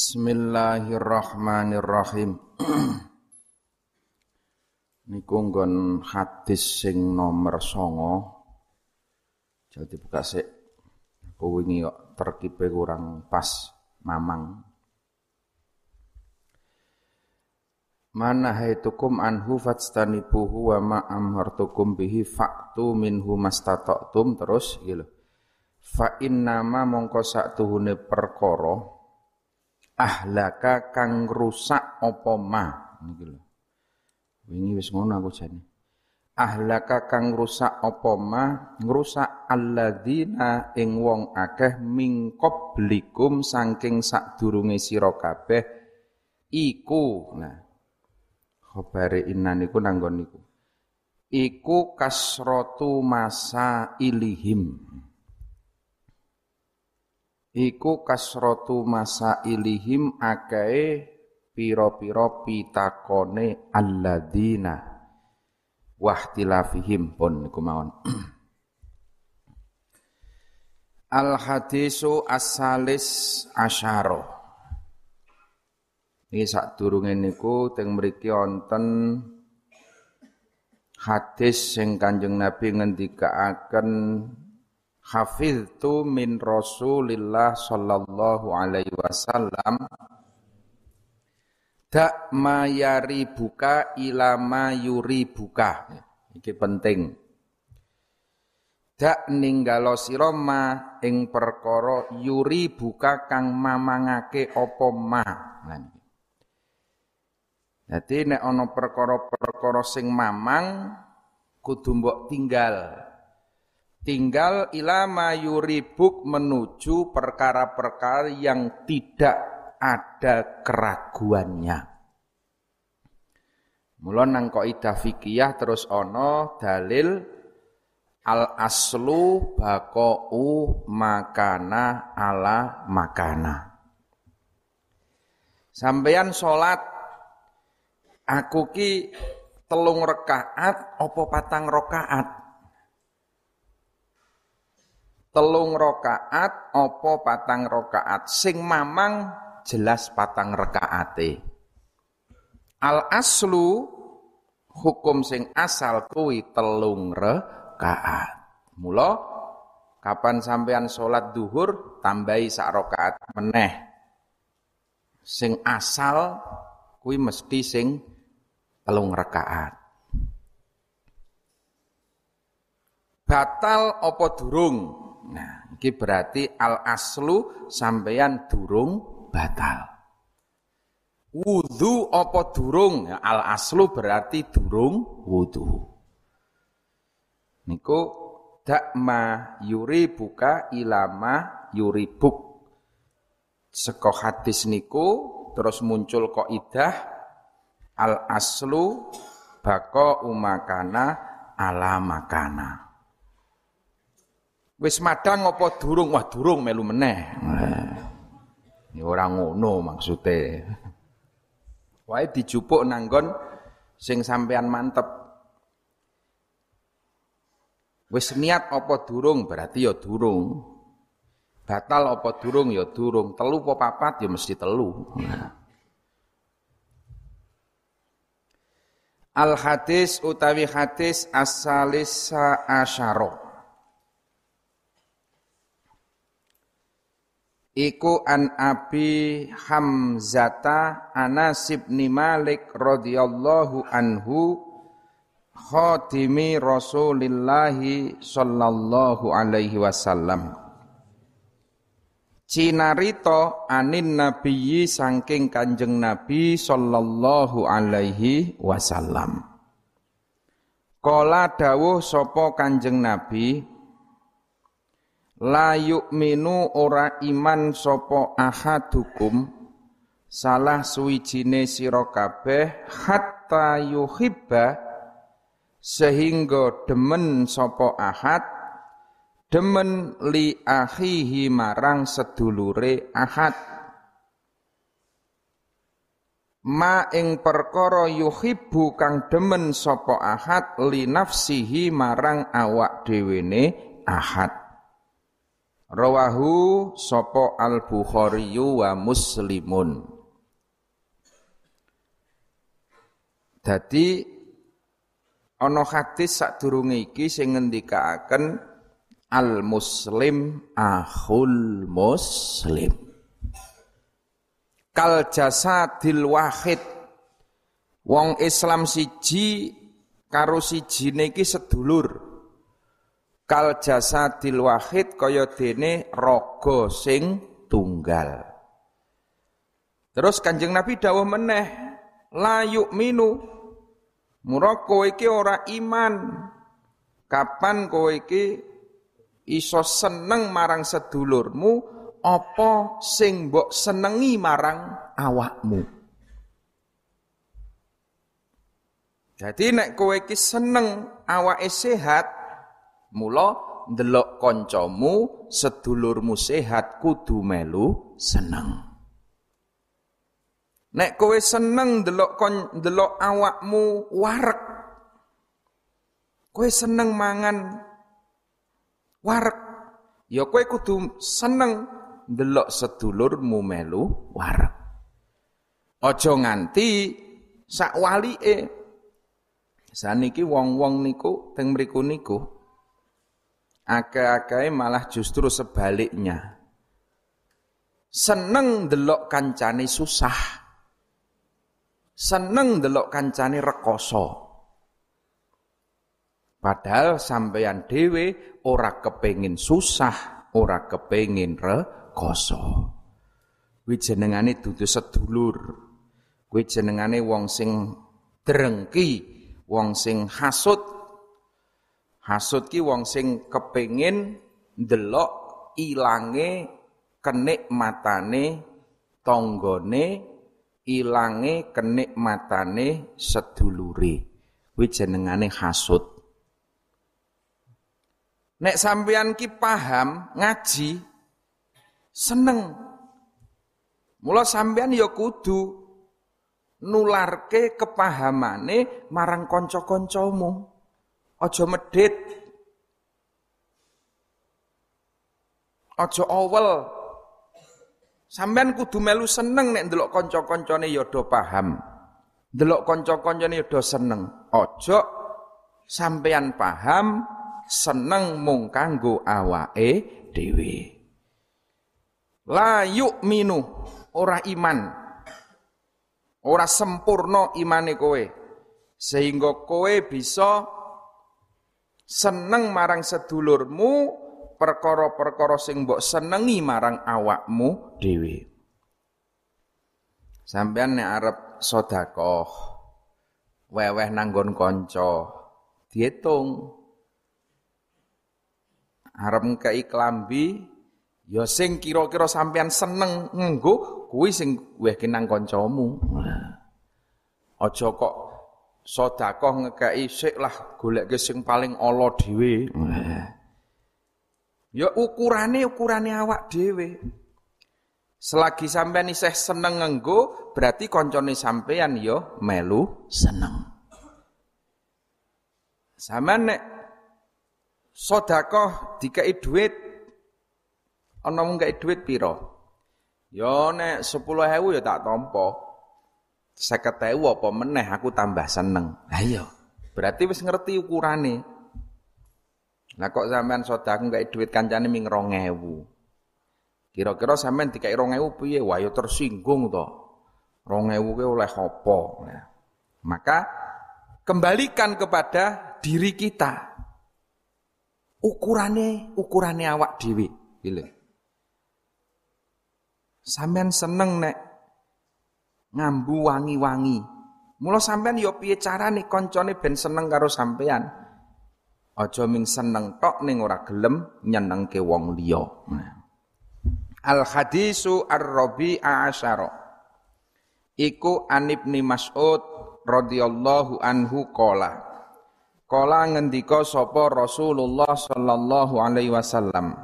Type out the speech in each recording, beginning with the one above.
Bismillahirrahmanirrahim. Niku nggon hadis sing nomor songo. Jadi buka sik. Aku wingi kok terkipe kurang pas mamang. Mana haitukum anhu fatstanibuhu wa ma amhartukum bihi fa'tu minhu mastata'tum terus gitu. Fa innama mongko sak tuhune perkara ahlaka kang rusak apa ma? Niki lho. Wingi wis ngono aku jane. Ahlaka kang rusak apa ma? Ngrusak alladzina ing wong akeh mingkop blikum saking sadurunge sira kabeh iku. Nah khabare inna niku nanggon niku. Iku kasratu masa ilihim iku kasratu masa ilihim akae piro-piro pitakone alladzina wahtilafihim pun niku mawon. Al hadisu asalis asyaro Ini sak durunge niku teng mriki wonten hadis sing Kanjeng Nabi ngendikaaken hafiztu min Rasulillah sallallahu alaihi wasallam. Dak mayari buka ilama yuri buka iki penting. Dak ninggalo sira ma ing perkara yuri buka kang mamangake apa ma. Jadi nek ana perkara-perkara sing mamang kudu mbok tinggal tinggal ilama yuribuk menuju perkara-perkara yang tidak ada keraguannya. Mula nang kaidah fikih terus ono dalil al aslu baqau makana ala makana. Sampeyan salat aku ki telung rakaat opo patang rakaat? Telung rokaat opo patang rokaat sing mamang jelas patang rakaate. Al aslu hukum sing asal kuwi telung rakaat. Mula kapan sampean sholat duhur tambahi sak rokaat meneh. Sing asal kuwi mesti sing telung rakaat. Batal opo durung Nah, ini berarti al aslu sampeyan durung batal. Wudu apa durung? Ya, al aslu berarti durung wudu. Niku dakma yuri buka ilama yuri buk. Seko hadis niku terus muncul idah al aslu bako umakana ala makana. Wis madang apa durung? Wah, durung melu meneh. Ini orang ngono maksude. Wae dijupuk nanggon sing sampean mantep. Wis niat apa durung berarti ya durung. Batal apa durung ya durung. Telu apa papat ya mesti telu. Al hadis utawi hadis asalisa asyara. Iku an Abi Hamzata Anas bin Malik radhiyallahu anhu khatimi Rasulillah sallallahu alaihi wasallam. Cinarito anin nabiyyi saking kanjeng nabi sallallahu alaihi wasallam. Kala dawuh sapa kanjeng nabi la yu'minu ora iman sapa ahadukum. Salah suwijine sira kabeh hatta yuhibba sehingga demen sapa ahad demen li akhihi marang sedulure ahad. Ma ing perkara yuhibbu kang demen sapa ahad li nafsihi marang awak dhewene ahad Rawahu sopo al-Bukhari wa Muslimun. Dadi ana hadis sadurunge iki sing ngendikaaken al muslim akhul muslim. Kal jasadil wahid wong Islam siji karo sijine iki sedulur kal jasadil wahid kaya dene raga sing tunggal. Terus Kanjeng Nabi dawuh meneh, la yu'minu. Mura kowe iki ora iman. Kapan kowe iki iso seneng marang sedulurmu apa sing mbok senengi marang awakmu. Jadi nek kowe iki seneng awake sehat, Mula ndelok kancamu, sedulurmu sehat kudu melu seneng. Nek kowe seneng ndelok kon ndelok awakmu warek. Kowe seneng mangan warek. Ya kowe kudu seneng ndelok sedulurmu melu warek. Aja nganti sak walike. Saniki wong-wong niku teng mriku niku Akeh-akeh malah justru sebaliknya. Seneng delok kancane susah. Seneng delok kancane rekoso. Padahal sampeyan dhewe ora kepengin susah, ora kepengin rekoso. Kuwi jenengane dudu sedulur. Kuwi jenengane wong sing drengki, wong sing hasud Hasud ki wong sing kepengin ndelok ilange kenikmatane tanggane ilange kenikmatane sedulure. Kuwi jenengane hasud. Nek sampeyan ki paham ngaji seneng. Mula sampeyan ya kudu nularke kepahamane marang kanca-kancamu Ojo medit. Ojo awel. Sampean kudu melu seneng nek ndelok kanca-kancane ya do paham. Ndelok kanca-kancane ya do seneng. Ojo sampean paham seneng mung kanggo awake dhewe. La yu'minu ora iman. Ora sempurna imane kowe. Sehingga kowe bisa seneng marang sedulurmu perkara-perkara sing mbok senengi marang awakmu dhewe. Sampeyan nek arep sedekah weweh nanggon kanca diitung arep ngkei klambi ya sing kira-kira sampeyan seneng nggo kuwi sing wehke nang kancamu. Aja kok sedekah ngekeki sik lah golek sing paling ala dhewe. Ya ukurane ukurane awak dhewe. Selagi sampean isih seneng ngenggo, berarti koncone sampean ya melu seneng. Sampeyan nek sedekah dikai dhuwit ana mung kei dhuwit pira? Ya nek 10.000 ya tak tampa seket ewu apa meneh aku tambah seneng. Ayo. Iya. Berarti wis ngerti ukurane. Nah kok sampean sedekah gak duit kancane ming 2000. Kira-kira sampean dikai 2000 piye? Wah ya tersinggung to. 2000 kuwi oleh apa? Nah, maka kembalikan kepada diri kita. Ukurane, ukurane awak dhewe. Sampean seneng nek ngambu wangi-wangi. Mula sampean yo ya piye carane koncone ben seneng karo sampean. Aja ming seneng tok ning ora gelem nyenengke wong liya. Al hadisu ar-rabi asyara. Iku an Ibni Mas'ud radhiyallahu anhu qala. Qala ngendika sapa Rasulullah sallallahu alaihi wasallam.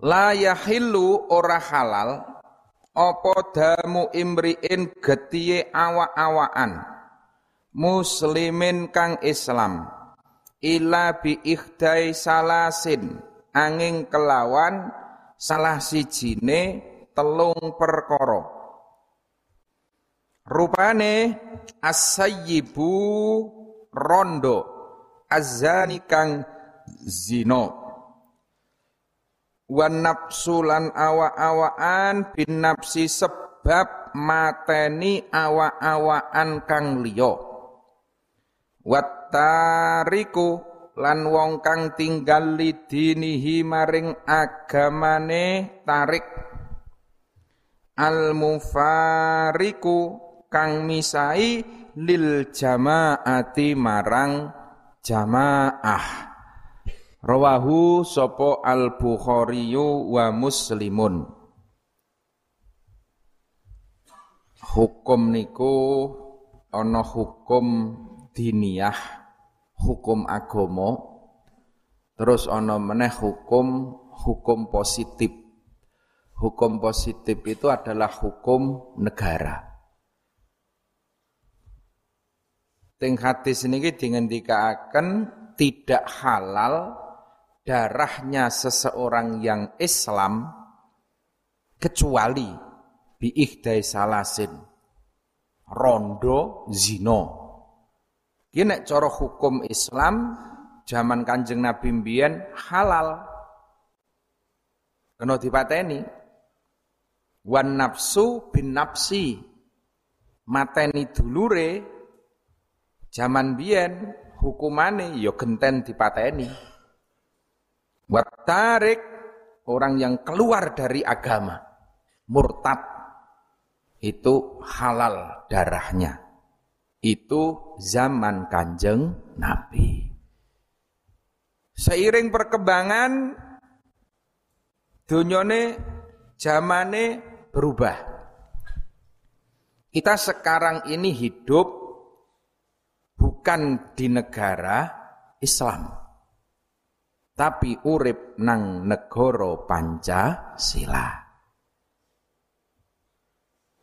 La yahillu ora halal apa damu imriin getiye awa-awaan muslimin kang Islam. Ila bi ikhdai salasin. Angin kelawan salah sijine telung perkara. Rupane as-sayyibu rondo. Azani kang zina wan nafsulan awa-awaan bin nafsi sebab mateni awa-awaan kang liya. Wattariku lan wong kang tinggal lidinihi maring agamane tarik. Al mufariku kang misai lil jamaati marang jamaah Rawahu sopo al Bukhari wa Muslimun. Hukum niku ana hukum diniyah, hukum agomo, terus ana meneh hukum hukum positif. Hukum positif itu adalah hukum negara. Ting hadis niki dingendikaken tidak halal darahnya seseorang yang Islam kecuali biihdai salasin rondo zino. Kini cara hukum Islam zaman Kanjeng Nabi mbiyen halal. Kena dipateni. Wan nafsu bin nafsi. Mateni dulure zaman biyen hukumane ya genten dipateni. Watarik orang yang keluar dari agama, murtad itu halal darahnya. Itu zaman kanjeng Nabi. Seiring perkembangan dunyone zamane berubah. Kita sekarang ini hidup bukan di negara Islam tapi urip nang negara Pancasila.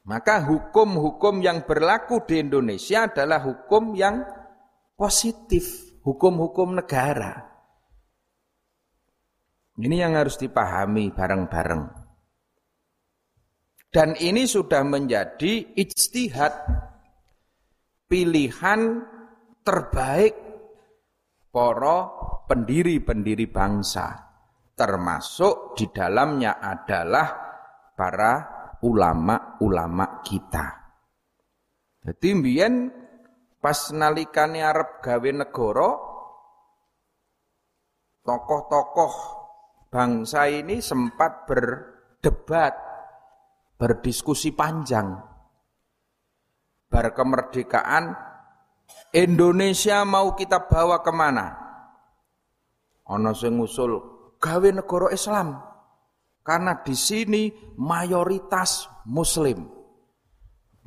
Maka hukum-hukum yang berlaku di Indonesia adalah hukum yang positif, hukum-hukum negara. Ini yang harus dipahami bareng-bareng. Dan ini sudah menjadi ijtihad pilihan terbaik para pendiri-pendiri bangsa termasuk di dalamnya adalah para ulama-ulama kita. Jadi mbiyen pas nalikane arep gawe negara tokoh-tokoh bangsa ini sempat berdebat, berdiskusi panjang. Bar kemerdekaan Indonesia mau kita bawa ke mana? Ono sing ngusul gawe negara Islam. Karena di sini mayoritas muslim.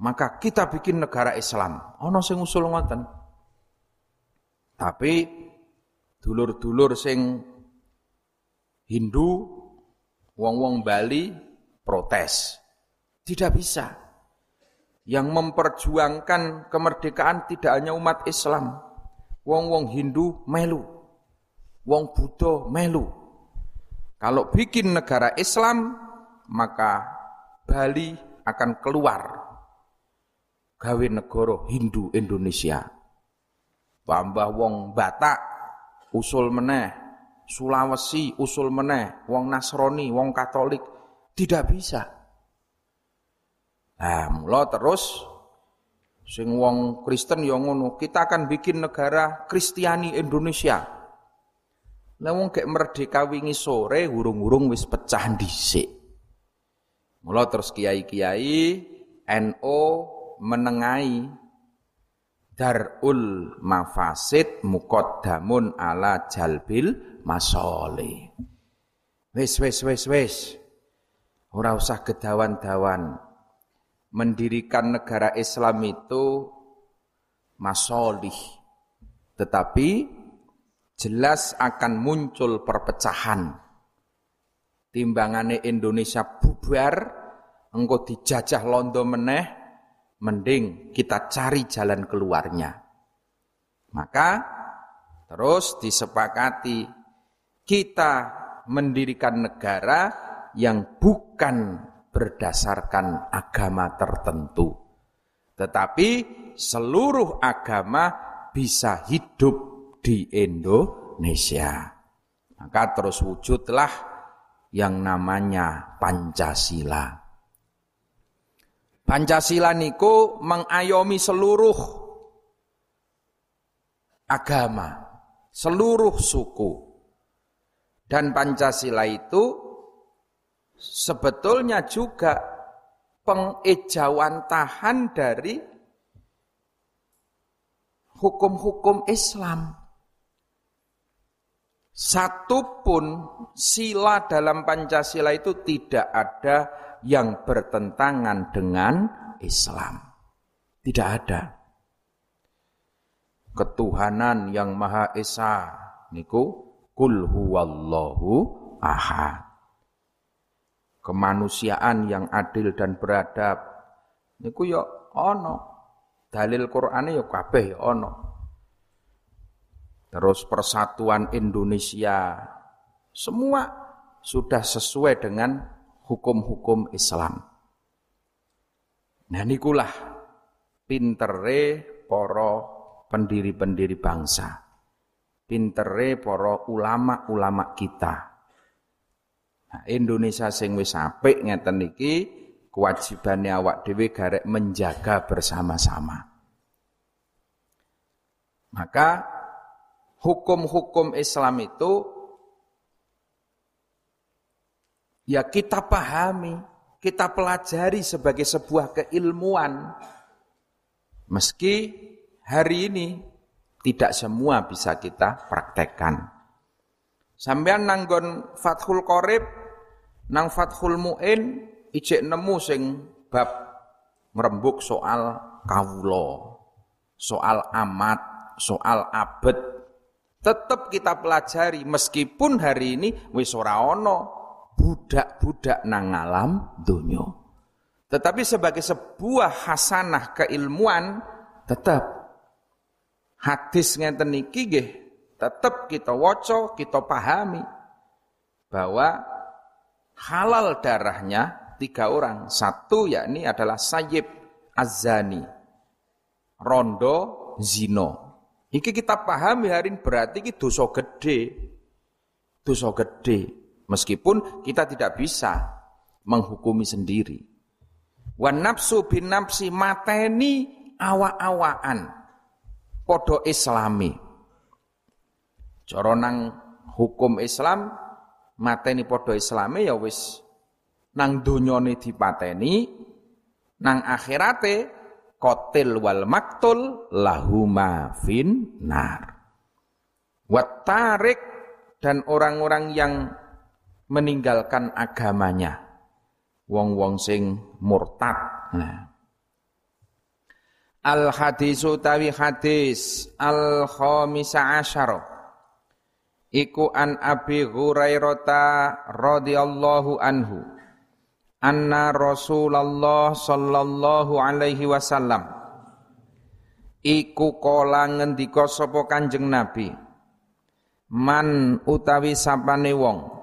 Maka kita bikin negara Islam. Ono sing ngusul ngoten. Tapi dulur-dulur sing Hindu, wong-wong Bali protes. Tidak bisa yang memperjuangkan kemerdekaan tidak hanya umat Islam. Wong-wong Hindu melu. Wong Buddha melu. Kalau bikin negara Islam, maka Bali akan keluar gawe negara Hindu Indonesia. Tambah wong Batak usul meneh, Sulawesi usul meneh, wong Nasrani, wong Katolik tidak bisa. Nah, mula terus sing wong Kristen ya ngono, kita akan bikin negara Kristiani Indonesia. Lah wong kayak merdeka wingi sore hurung-hurung wis pecah dhisik. Mula terus kiai-kiai NO menengai darul mafasid muqaddamun ala jalbil masole. Wis wis wis wis. Ora usah gedawan-dawan mendirikan negara Islam itu masolih. Tetapi jelas akan muncul perpecahan. Timbangannya Indonesia bubar, engkau dijajah londo meneh, mending kita cari jalan keluarnya. Maka terus disepakati kita mendirikan negara yang bukan berdasarkan agama tertentu. Tetapi seluruh agama bisa hidup di Indonesia. Maka terus wujudlah yang namanya Pancasila. Pancasila niku mengayomi seluruh agama, seluruh suku. Dan Pancasila itu sebetulnya juga pengejawantahan dari hukum-hukum Islam. Satu pun sila dalam Pancasila itu tidak ada yang bertentangan dengan Islam. Tidak ada. Ketuhanan yang Maha Esa niku kul huwallahu ahad kemanusiaan yang adil dan beradab niku ya ono dalil Qur'ane ya kabeh ya ono terus persatuan Indonesia. Semua sudah sesuai dengan hukum-hukum Islam. Nah nikulah pintere poro pendiri-pendiri bangsa. Pintere poro ulama-ulama kita. Nah, Indonesia sing wis apik ngeten niki kewajibannya awak dhewe garek menjaga bersama-sama. Maka hukum-hukum Islam itu ya kita pahami, kita pelajari sebagai sebuah keilmuan. Meski hari ini tidak semua bisa kita praktekkan. Sampean nanggon Fathul Qorib Nang Fathul Mu'in ijek nemu sing bab ngrembug soal kawula, soal amat, soal abet. Tetap kita pelajari meskipun hari ini wis ana budak-budak nang alam. Tetapi sebagai sebuah hasanah keilmuan tetap hadis ngenten iki nggih tetap kita waca, kita pahami bahwa halal darahnya tiga orang. Satu yakni adalah Sayyib Azani. Rondo Zino. Iki kita pahami hari ini berarti ini dosa gede. Dosa gede. Meskipun kita tidak bisa menghukumi sendiri. Wan nafsu bin nafsi mateni awa-awaan. Podo islami. Coronang hukum Islam mateni padha islame ya wis nang donyane dipateni nang akhirate kotil wal maktul lahuma fin nar. Watarik dan orang-orang yang meninggalkan agamanya. Wong-wong sing murtad. Nah. Al hadisu tawi hadis al khamisa asyara. Iku an Abi Hurairah radhiyallahu anhu anna Rasulullah sallallahu alaihi wasallam. Iku kala ngendika sapa Kanjeng Nabi. Man utawi sapane wong.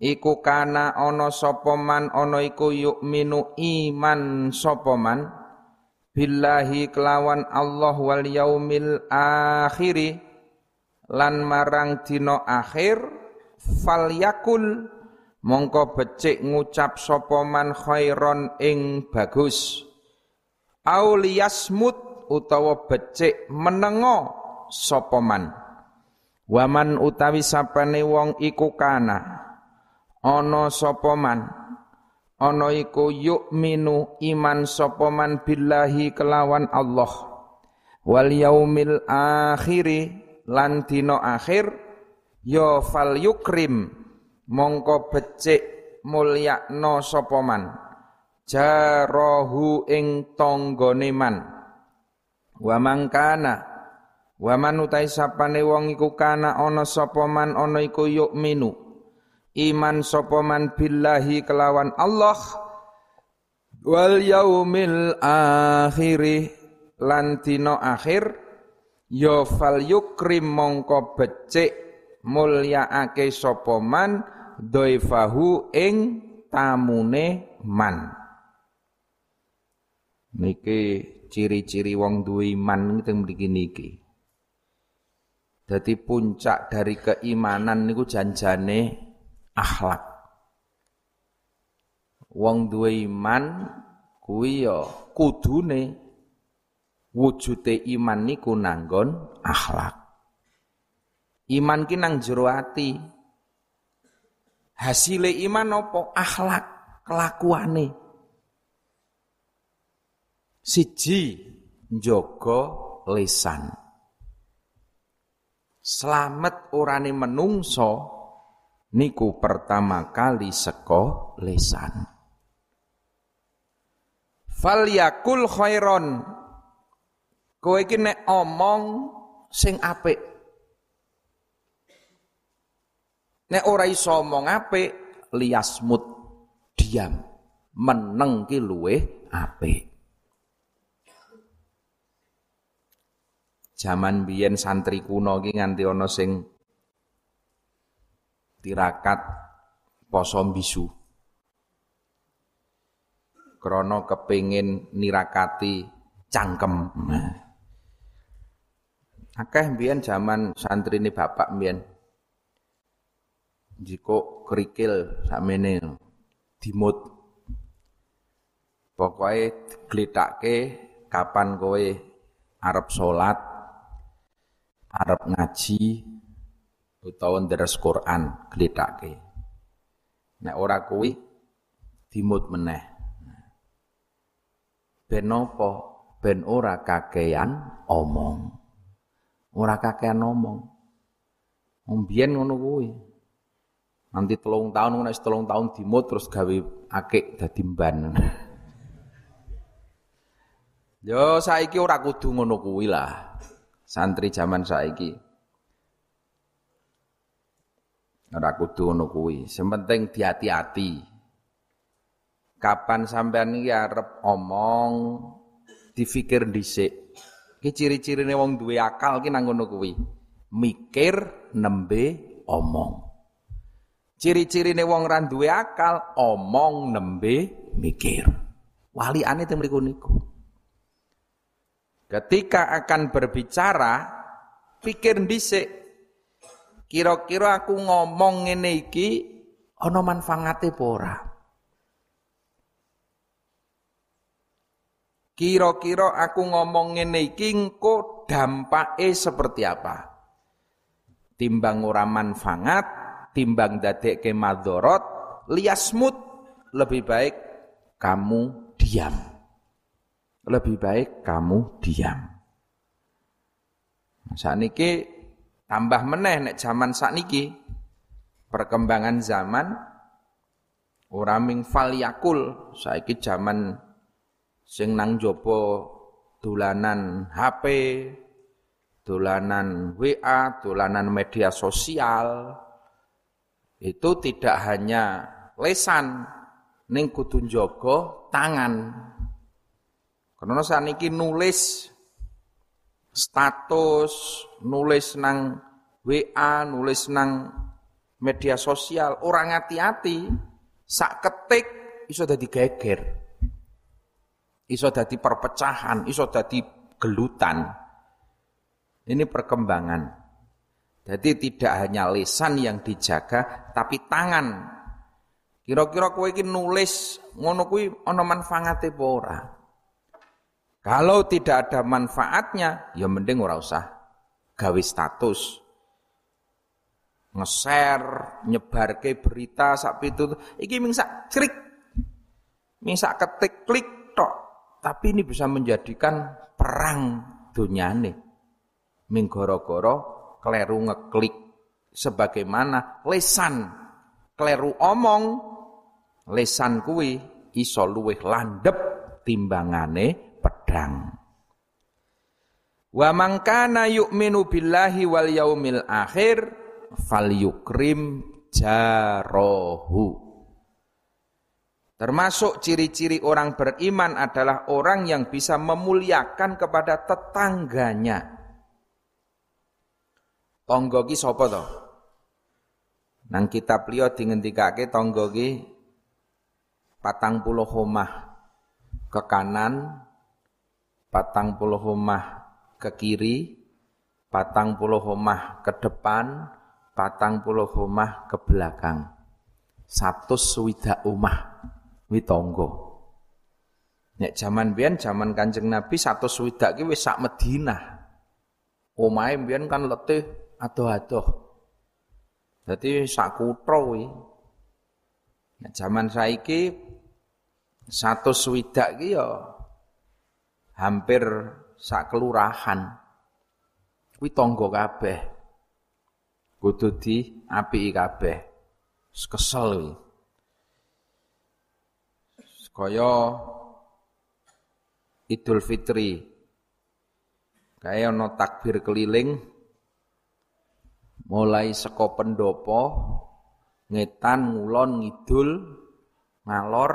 Iku kana ana sapa man ana iku minu iman sapa man. Billahi kelawan Allah wal yaumil akhiri. Lan marang dina akhir falyakul mongko becik ngucap sapa man khairon ing bagus. Auliyasmut utawa becik menengo sapa man. Waman utawi sapane wong iku kana. Ana sapa man? Ana iku minu iman sapa man billahi kelawan Allah. Wal yaumil akhiri lan dina akhir ya fal yukrim mongko becik mulyakno sapa man? Jarahu ing tanggane man. Wa mangkana wa man utai sapane wong iku kana ana sapa man? Ana iku minu iman sapa man billahi kelawan Allah. Wal yaumil akhiri. Lan dina akhir. Ya fal yukrim mongko becik mulyaake sapa man doifahu ing tamune man. Niki ciri-ciri wong duwe iman teng mriki niki. Dadi puncak dari keimanan niku janjane akhlak. Wong duwe iman kuwi ya kudune wujude iman niku nanggon akhlak. Iman ki nang jero ati. Hasile iman apa? Akhlak, kelakuane. Siji njogo lesan. Selamat orane menungso niku pertama kali seko lesan. Fal yakul khairon. Kowe iki nek omong sing apik Nek ora iso omong apik, liasmut diam. Meneng ki luweh apik. Zaman biyen santri kuno ki nganti ana sing tirakat poso bisu. Krana kepingin nirakati cangkem. Nah. Akeh biyen santri ini bapak biyen jiko kerikil sakmene dimut. Pokoknya glitake kapan kowe arep salat arep ngaji utawa deres Quran glitake nek ora kuwi dimut meneh. Ben apa? Ben ora kakean omong. Ora kakean omong. Mbiyen ngono kuwi. Nanti telung tahun, nek telung tahun dimut terus gawe akik dadi mban. Yo saiki ora kudu ngono kuwi lah. Santri zaman saiki. Ora kudu ngono kuwi. Sementing diati-ati. Kapan sampean iki arep omong difikir dhisik. Iki ciri-cirine wong duwe akal ki nang ngono kuwi. Mikir nembe omong. Ciri-cirine wong ra duwe akal, omong nembe mikir. Waliane teng mriku niku. Ketika akan berbicara, pikir dhisik. Kira-kira aku ngomong ngene iki ana manfaate apa ora? Kira-kira aku ngomong ngene iki engko dampake seperti apa? Timbang ora manfaat, timbang ke madorot liasmut lebih baik kamu diam. Lebih baik kamu diam. Niki tambah meneh nek zaman niki perkembangan zaman ora ming fal saiki zaman sing nang jopo dolanan HP dolanan WA dolanan media sosial itu tidak hanya lesan ning kudu njaga tangan. Karena saniki nulis status, nulis nang WA, nulis nang media sosial, orang hati-hati sak ketik iso dadi geger. Iso dadi perpecahan, iso dadi gelutan. Ini perkembangan. Jadi tidak hanya lisan yang dijaga, tapi tangan. Kira-kira kowe iki nulis ngono kuwi ana manfaate apa ora? Kalau tidak ada manfaatnya, ya mending ora usah gawe status. Nge-share, nyebarke berita sak itu iki ming sak klik. Ming sak ketik klik tok. Tapi ini bisa menjadikan perang dunyane. Ming gara-gara kleru ngeklik sebagaimana lesan. Kleru omong lesan kuwi iso luwih landep timbangane pedang. Wa mangkana yu'minu billahi wal yaumil akhir falyukrim jarohu Termasuk ciri-ciri orang beriman adalah orang yang bisa memuliakan kepada tetangganya. Tangga ki sapa to? Nang kitab liya dingendikake tangga ki patang puluh homah ke kanan, patang puluh homah ke kiri, patang puluh homah ke depan, patang puluh homah ke belakang. Satu swidak omah witonggo. Nek zaman biyen zaman Kanjeng Nabi satu swidak ki wis sak Madinah. Omahe biyen kan letih adoh-adoh. Dadi sak kutha. Nah, zaman saiki satu swidak ki ya hampir sak kelurahan. Kuwi tangga kabeh. Kudu di api kabeh. Kesel kuwi. Kaya Idul Fitri. Kaya ana takbir keliling mulai seko pendopo ngetan ngulon ngidul ngalor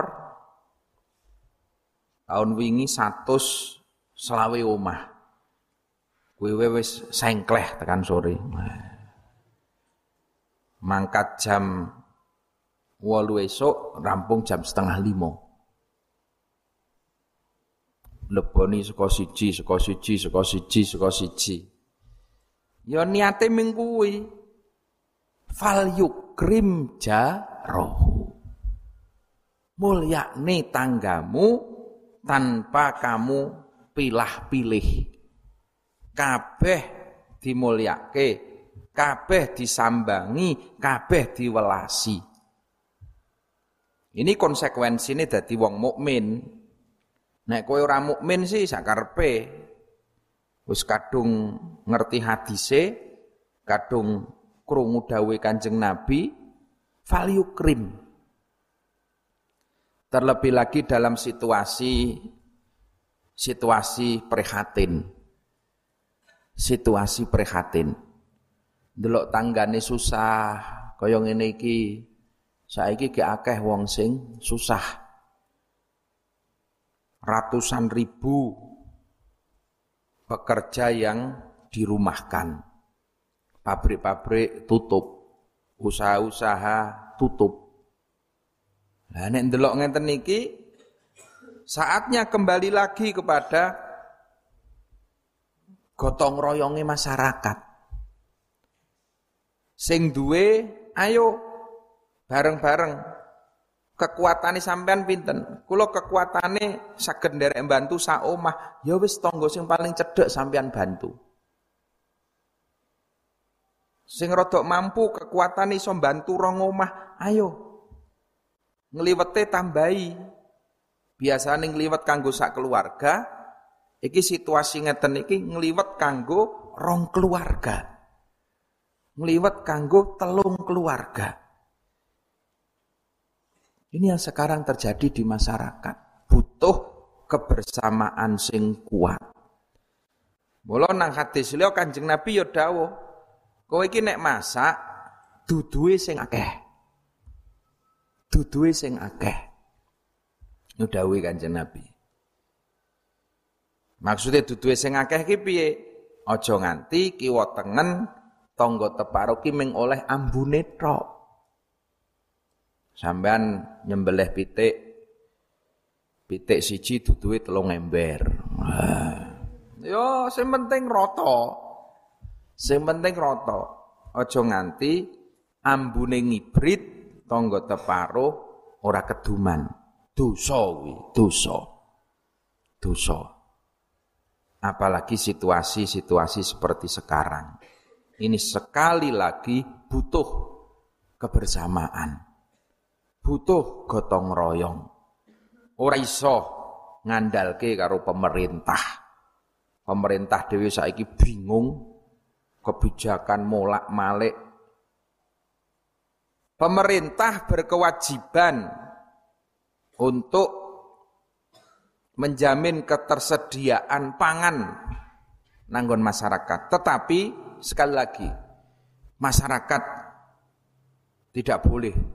tahun wingi satu selawe omah. Kuwi wis sengkleh tekan sore. Mangkat jam walu esok rampung jam setengah lima. Leboni saka siji saka siji saka siji saka siji Ya niate ming kuwi. Fal yukrim jarahu. Mulyakne tanggamu tanpa kamu pilah-pilih. Kabeh dimulyake, kabeh disambangi, kabeh diwelasi. Ini konsekuensine dadi wong mukmin. Nek kowe ora mukmin sih sakarepe wis kadung ngerti hadise, kadung krungu dawuhe Kanjeng Nabi, value krim. Terlebih lagi dalam situasi situasi prihatin. Situasi prihatin. Delok tanggane susah, kaya ngene iki. Saiki ge akeh wong sing susah. Ratusan ribu pekerja yang dirumahkan. Pabrik-pabrik tutup, usaha-usaha tutup. Nah nek ndelok ngenten niki saatnya kembali lagi kepada gotong royongnya masyarakat. Sing duwe ayo bareng-bareng kekuatane sampean pinten? Kula kekuatane saged nderek bantu sak omah, ya wis tangga sing paling cedhek sampean bantu. Sing rodok mampu kekuatane iso bantu rong omah, ayo. Ngliwete tambahi. Biasane ngliwet kanggo sak keluarga, iki situasi ngeten iki ngliwet kanggo rong keluarga. Ngliwet kanggo telung keluarga. Ini yang sekarang terjadi di masyarakat. Butuh kebersamaan sing kuat. Mula nang hadis liya Kanjeng Nabi ya dawuh, kowe iki nek masak duduhe sing akeh. Duduhe sing akeh. Dawuhe Kanjeng Nabi. Maksudnya duduhe sing akeh iki piye? Aja nganti kiwa tengen tangga teparo ki ming oleh ambune tok. Sampean nyembelih pitik pitik siji duduhe telung ember. Yo sing penting rata. Sing penting rata. Aja nganti ambune ngibrit tangga teparo ora keduman. Dosa kuwi. Dosa. Apalagi situasi-situasi seperti sekarang. Ini sekali lagi butuh kebersamaan butuh gotong royong. Ora iso ngandalke karo pemerintah. Pemerintah dhewe saiki bingung kebijakan molak-malik. Pemerintah berkewajiban untuk menjamin ketersediaan pangan nanggon masyarakat. Tetapi sekali lagi masyarakat tidak boleh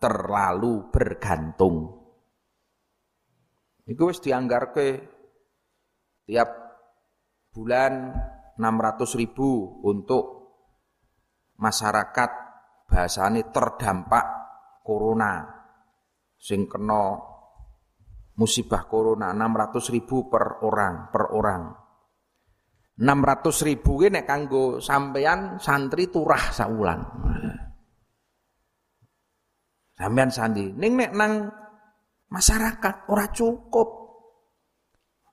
terlalu bergantung. Iku wis dianggarke tiap bulan 600 ribu untuk masyarakat bahasane terdampak corona. Sing kena musibah corona 600 ribu per orang per orang. 600 ribu ini kanggo sampean santri turah saulan sampean sandi. Ning nek nang masyarakat ora cukup.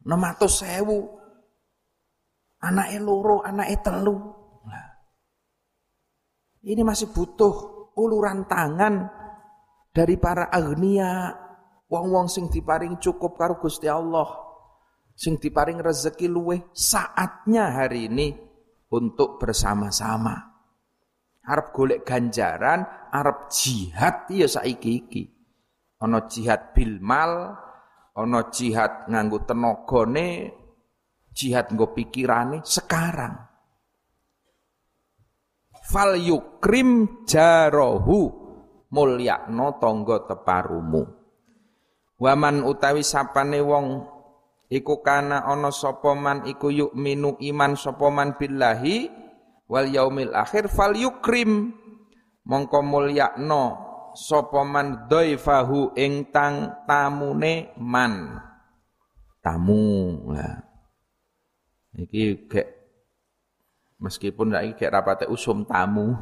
600 sewu. Anaknya loro anaknya telu. Ini masih butuh uluran tangan dari para agnia, wong-wong sing diparing cukup karo Gusti Allah, sing diparing rezeki luweh saatnya hari ini untuk bersama-sama. Arab golek ganjaran, Arab jihad ya saiki iki. Ana jihad bil mal, ana jihad nganggo tenagane, jihad nggo pikirane sekarang fal yukrim jarohu mulyakno tangga teparumu waman utawi sapane wong iku kana ana sapa man iku minu iman sapa man billahi wal yaumil akhir fal yukrim mongko mulyakno sapa man dhaifahu ing tang tamune man tamu lah iki gek Meskipun saiki kayak rapate usum tamu.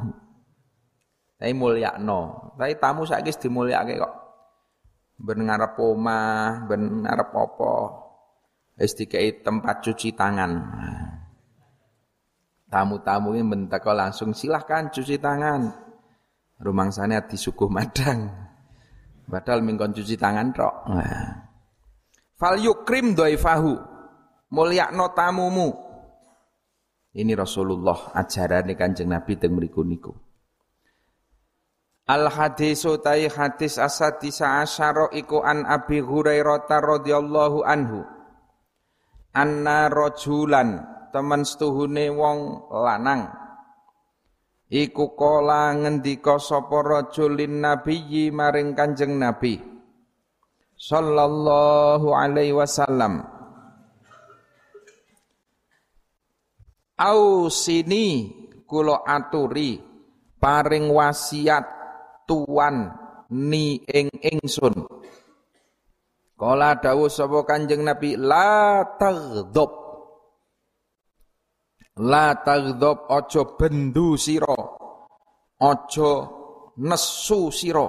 Tapi no. Tapi tamu saiki dimulyakake kok. Ben ngarep omah, ben ngarep apa. Wis tempat cuci tangan. Tamu-tamu ini menteko langsung silahkan cuci tangan. Rumang sana disuguh madang. Padahal mingkon cuci tangan tok. Fal yukrim doifahu. Mulyakno tamumu. Ini Rasulullah ajaran Kanjeng Nabi teng mriku niku. Al hadis utai hadis asadisa asyara iku an Abi Hurairah radhiyallahu anhu. Anna rajulan teman setuhune wong lanang iku kala ngendika sapa rajulin nabiyyi maring Kanjeng Nabi. Sallallahu alaihi wasallam. Au sini kulo aturi paring wasiat tuan ni ing ingsun. Kala dawuh sapa Kanjeng Nabi la taghdab La taghdab aja bendu sira. Aja nesu sira.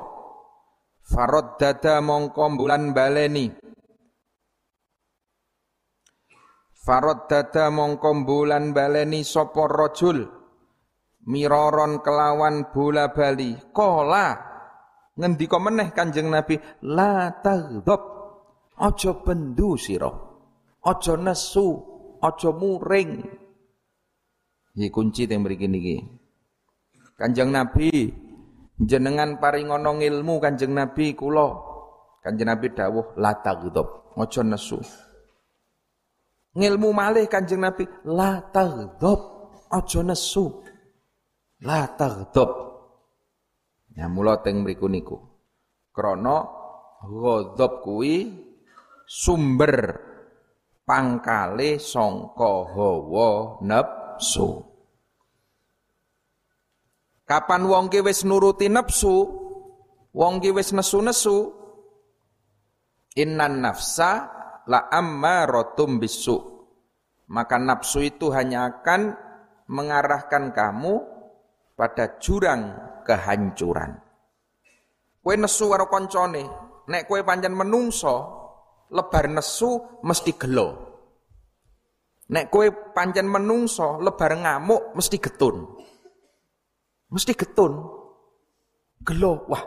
Farad dada mongko bulan baleni. Farod dada mongko bulan baleni sopo rojul miroron kelawan bola bali. Kola. Ngendika meneh Kanjeng Nabi. La taghdab aja bendu sira. Aja nesu. Aja muring iki kunci teng mriki niki Kanjeng Nabi jenengan paringono ilmu Kanjeng Nabi kula Kanjeng Nabi dawuh la taghdab aja nesu Ngilmu malih Kanjeng Nabi, la taghdab, aja nesu. La taghdab. Ya mula teng mriku niku. Krana ghadab kuwi sumber pangkale sangka hawa nafsu. Kapan wong ki wis nuruti nafsu, wong ki wis nesu-nesu, innan nafsa la rotum bisu. Maka nafsu itu hanya akan mengarahkan kamu pada jurang kehancuran. Kue nesu karo koncone, nek kue panjang menungso, lebar nesu mesti gelo. Nek kue panjang menungso, lebar ngamuk mesti getun. Mesti getun. Gelo, wah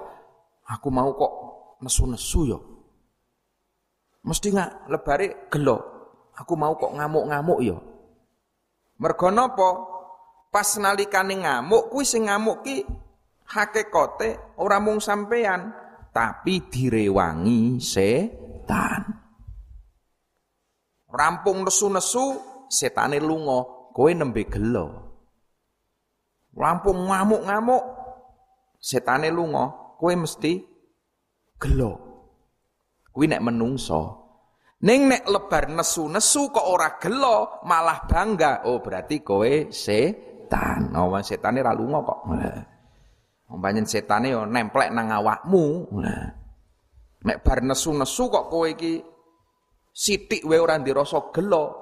aku mau kok nesu-nesu yo. Mesti nggak lebari gelo. Aku mau kok ngamuk-ngamuk ya. Mergo napa? Pas nalikane ngamuk kuwi sing ngamuk ki hakikate ora mung sampean, tapi direwangi setan. Rampung nesu-nesu, setane lunga, kowe nembe gelo. Rampung ngamuk-ngamuk, setane lunga, kowe mesti gelo. Kuwi nek menungso. Ning nek lebar nesu-nesu kok ora gelo, malah bangga. Oh, berarti kowe setan. Oh, setane ra lunga kok. Umpamane setane yo nemplek nang awakmu. Nah. Nek bar nesu-nesu kok kowe iki sithik wae ora ndirasa gelo.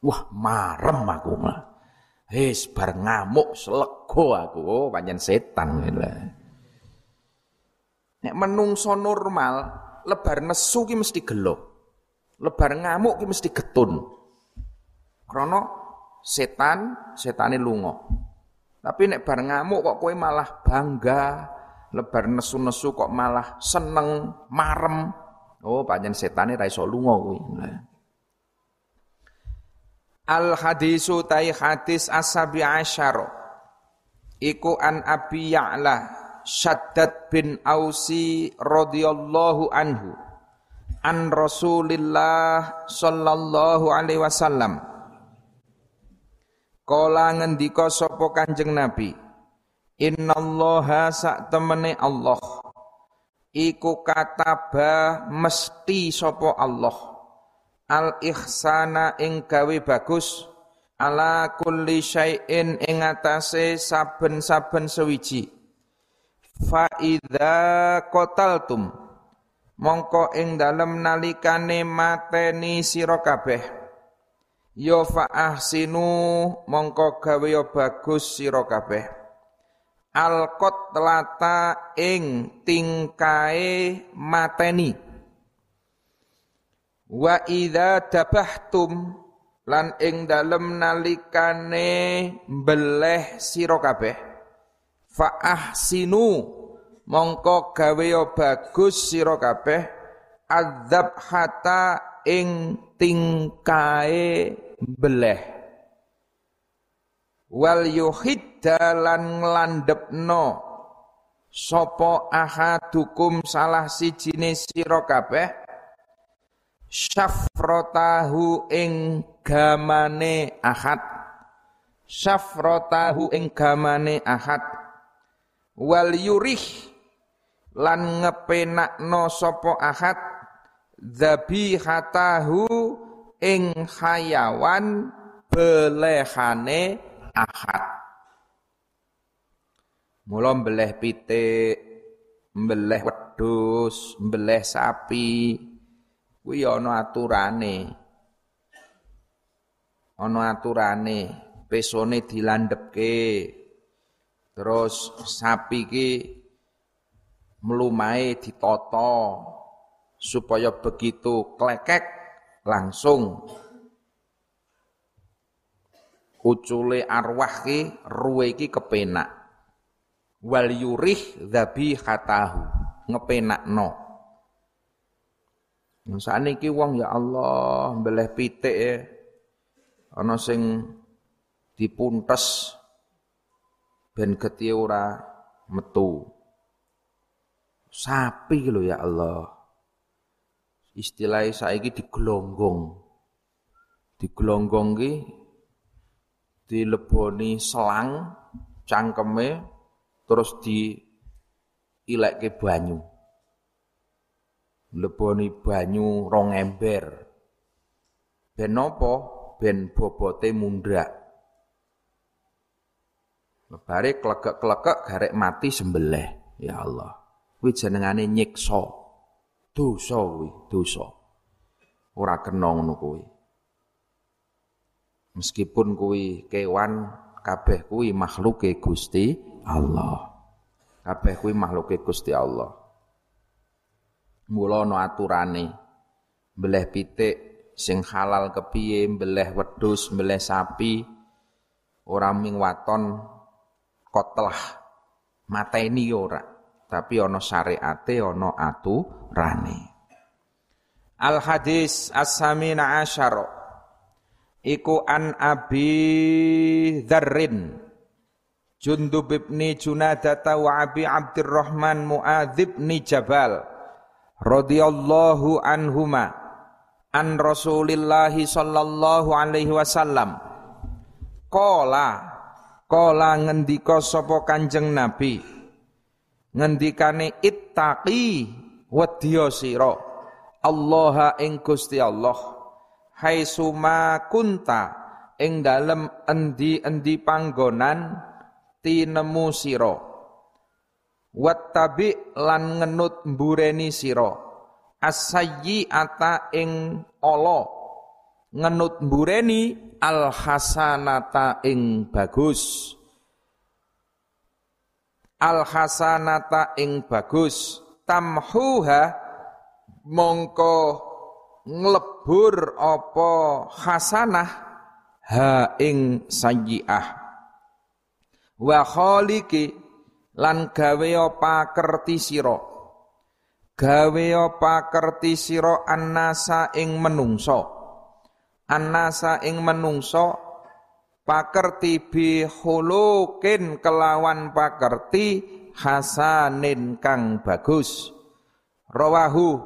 Wah, marem aku mah. Wis bar ngamuk selego aku, oh, pancen setan gitu. Nek menungso normal, lebar nesu ki mesti gelo. Lebar ngamuk ki mesti getun. Krana setan, setane lunga. Tapi nek bar ngamuk kok kowe malah bangga, lebar nesu-nesu kok malah seneng, marem. Oh, panjen setane ra iso lunga kuwi. Al hadisu tai hadis asabi asyara. Iku an Abi Ya'la Syaddad bin Ausi radhiyallahu anhu. An Rasulillah sallallahu alaihi wasallam. Kala ngendika sapa Kanjeng Nabi, Innallaha sak temene Allah. Iku kataba mesti sapa Allah al ihsana ing gawe bagus ala kulli syai'in ing atase saben-saben sewiji fa idza qataltum mongko ing dalem nalikane mateni sira kabeh Ya fa ahsinu mongko gawe ya bagus sira kabeh. Alqot telata ing tingkae mateni. Wa idza dabahtum lan ing dalem nalikane beleh sira kabeh. Fa ahsinu mongko gawe bagus sira kabeh. Adzab hata ing tingkae beleh wal yuhiddalan nglandepno sapa ahadukum salah sijine sira kabeh syafrotahu ing gamane ahad syafrotahu ing gamane ahad wal yurih lan ngepenakno sapa ahad dzabihatahu ing hayawan belehane ahad. Mula mbeleh pitik, mbeleh wedhus, mbeleh sapi, kuwi ana aturane. Ana aturane, pesone dilandhepke. Terus sapi ki mlumahe ditata supaya begitu klekek langsung ucule arwah ki ruwe ki kepenak wal yurih dzabihatahu ngepenakno Sakniki wong ya Allah mbeleh pitik ya ana sing dipuntes ben getih ora metu. Sapi lho ya Allah istilahnya saiki digelonggong. Digelonggong ki dileboni selang cangkeme terus di ilekke banyu. Leboni banyu rong ember. Ben apa? Ben bobote mundrak. Lebare klegek-klegek garek mati sembelih. Ya Allah. Kuwi jenengane nyiksa. Dosa kuwi, dosa. Ora kena ngono kuwi. Meskipun kuwi kewan, kabeh kuwi makhluke Gusti Allah. Kabeh kuwi makhluke Gusti Allah. Mula ana aturane. Beleh pitik sing halal kepiye, beleh wedhus, beleh sapi, ora ming waton kotlah. Mateni ora tapi ana syariate ana aturane. Al hadis as-samina asyara. Iku an Abi Dzarrin Jundub ibni Junadata wa Abi Abdurrahman Muadz ibni Jabal radhiyallahu anhuma an Rasulillah sallallahu alaihi wasallam. Qala qala ngendika sapa Kanjeng Nabi? Ngendikane ittaqi wedya sira Allah ing Gusti Allah haitsuma kunta ing dalem endi-endi panggonan tinemu sira wattabi lan ngenut mbureni sira. Asayyi ata ing ala. Ngenut mbureni al hasanata ing bagus. Al hasanata ing bagus. Tamhuha mongko nglebur apa hasanah ha ing sayyi'ah. Wa khaliqi lan gawe pakerti sira? Gawe pakerti sira annasa ing menungso annasa ing menungso pakerti bi hulukin kelawan pakerti hasanin kang bagus. Rawahu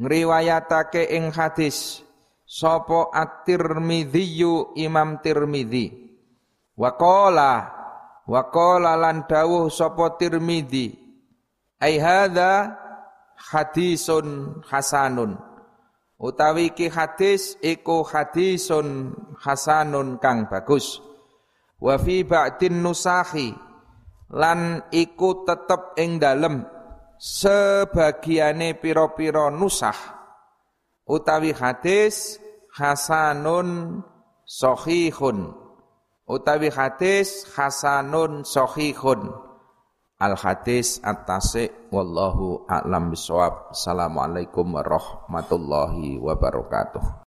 ngriwayatake ing hadis sapa at-Tirmidzi Imam Tirmidzi wa qala Wa qala lan dawuh sapa Tirmidzi ai hadza hadisun hasanun. Utawi iki hadis iku hadisun hasanun kang bagus. Wa fi ba'din nusahi lan iku tetep ing dalem sebagiane pira-pira nusah. Utawi hadis hasanun sahihun utawi hadis hasanun sahihun. Al hadis at-tasi wallahu a'lam bisawab assalamualaikum warahmatullahi wabarakatuh